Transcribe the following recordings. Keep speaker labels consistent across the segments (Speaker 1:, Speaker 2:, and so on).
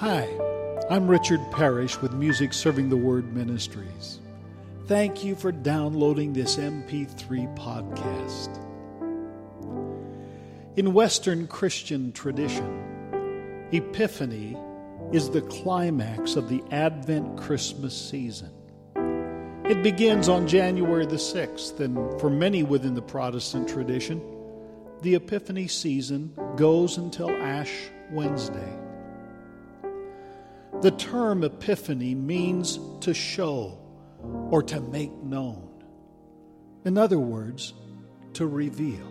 Speaker 1: Hi, I'm Richard Parrish with Music Serving the Word Ministries. Thank you for downloading this MP3 podcast. In Western Christian tradition, Epiphany is the climax of the Advent Christmas season. It begins on January the 6th, and for many within the Protestant tradition, the Epiphany season goes until Ash Wednesday. The term Epiphany means to show or to make known. In other words, to reveal.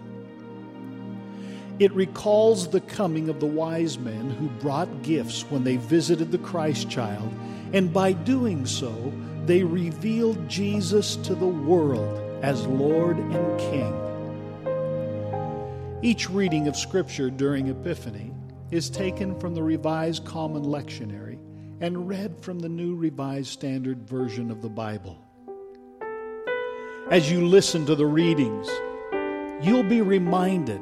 Speaker 1: It recalls the coming of the wise men who brought gifts when they visited the Christ child, and by doing so, they revealed Jesus to the world as Lord and King. Each reading of Scripture during Epiphany is taken from the Revised Common Lectionary and read from the New Revised Standard Version of the Bible. As you listen to the readings, you'll be reminded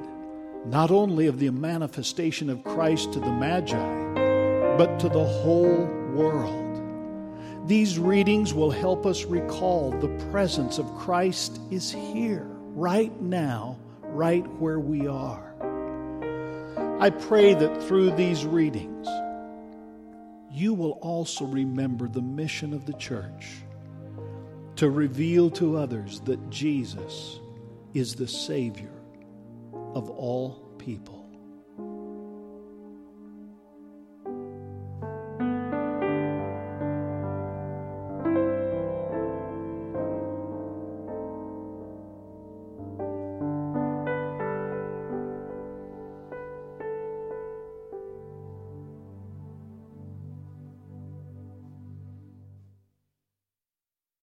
Speaker 1: not only of the manifestation of Christ to the Magi, but to the whole world. These readings will help us recall the presence of Christ is here, right now, right where we are. I pray that through these readings, you will also remember the mission of the church to reveal to others that Jesus is the Savior of all people.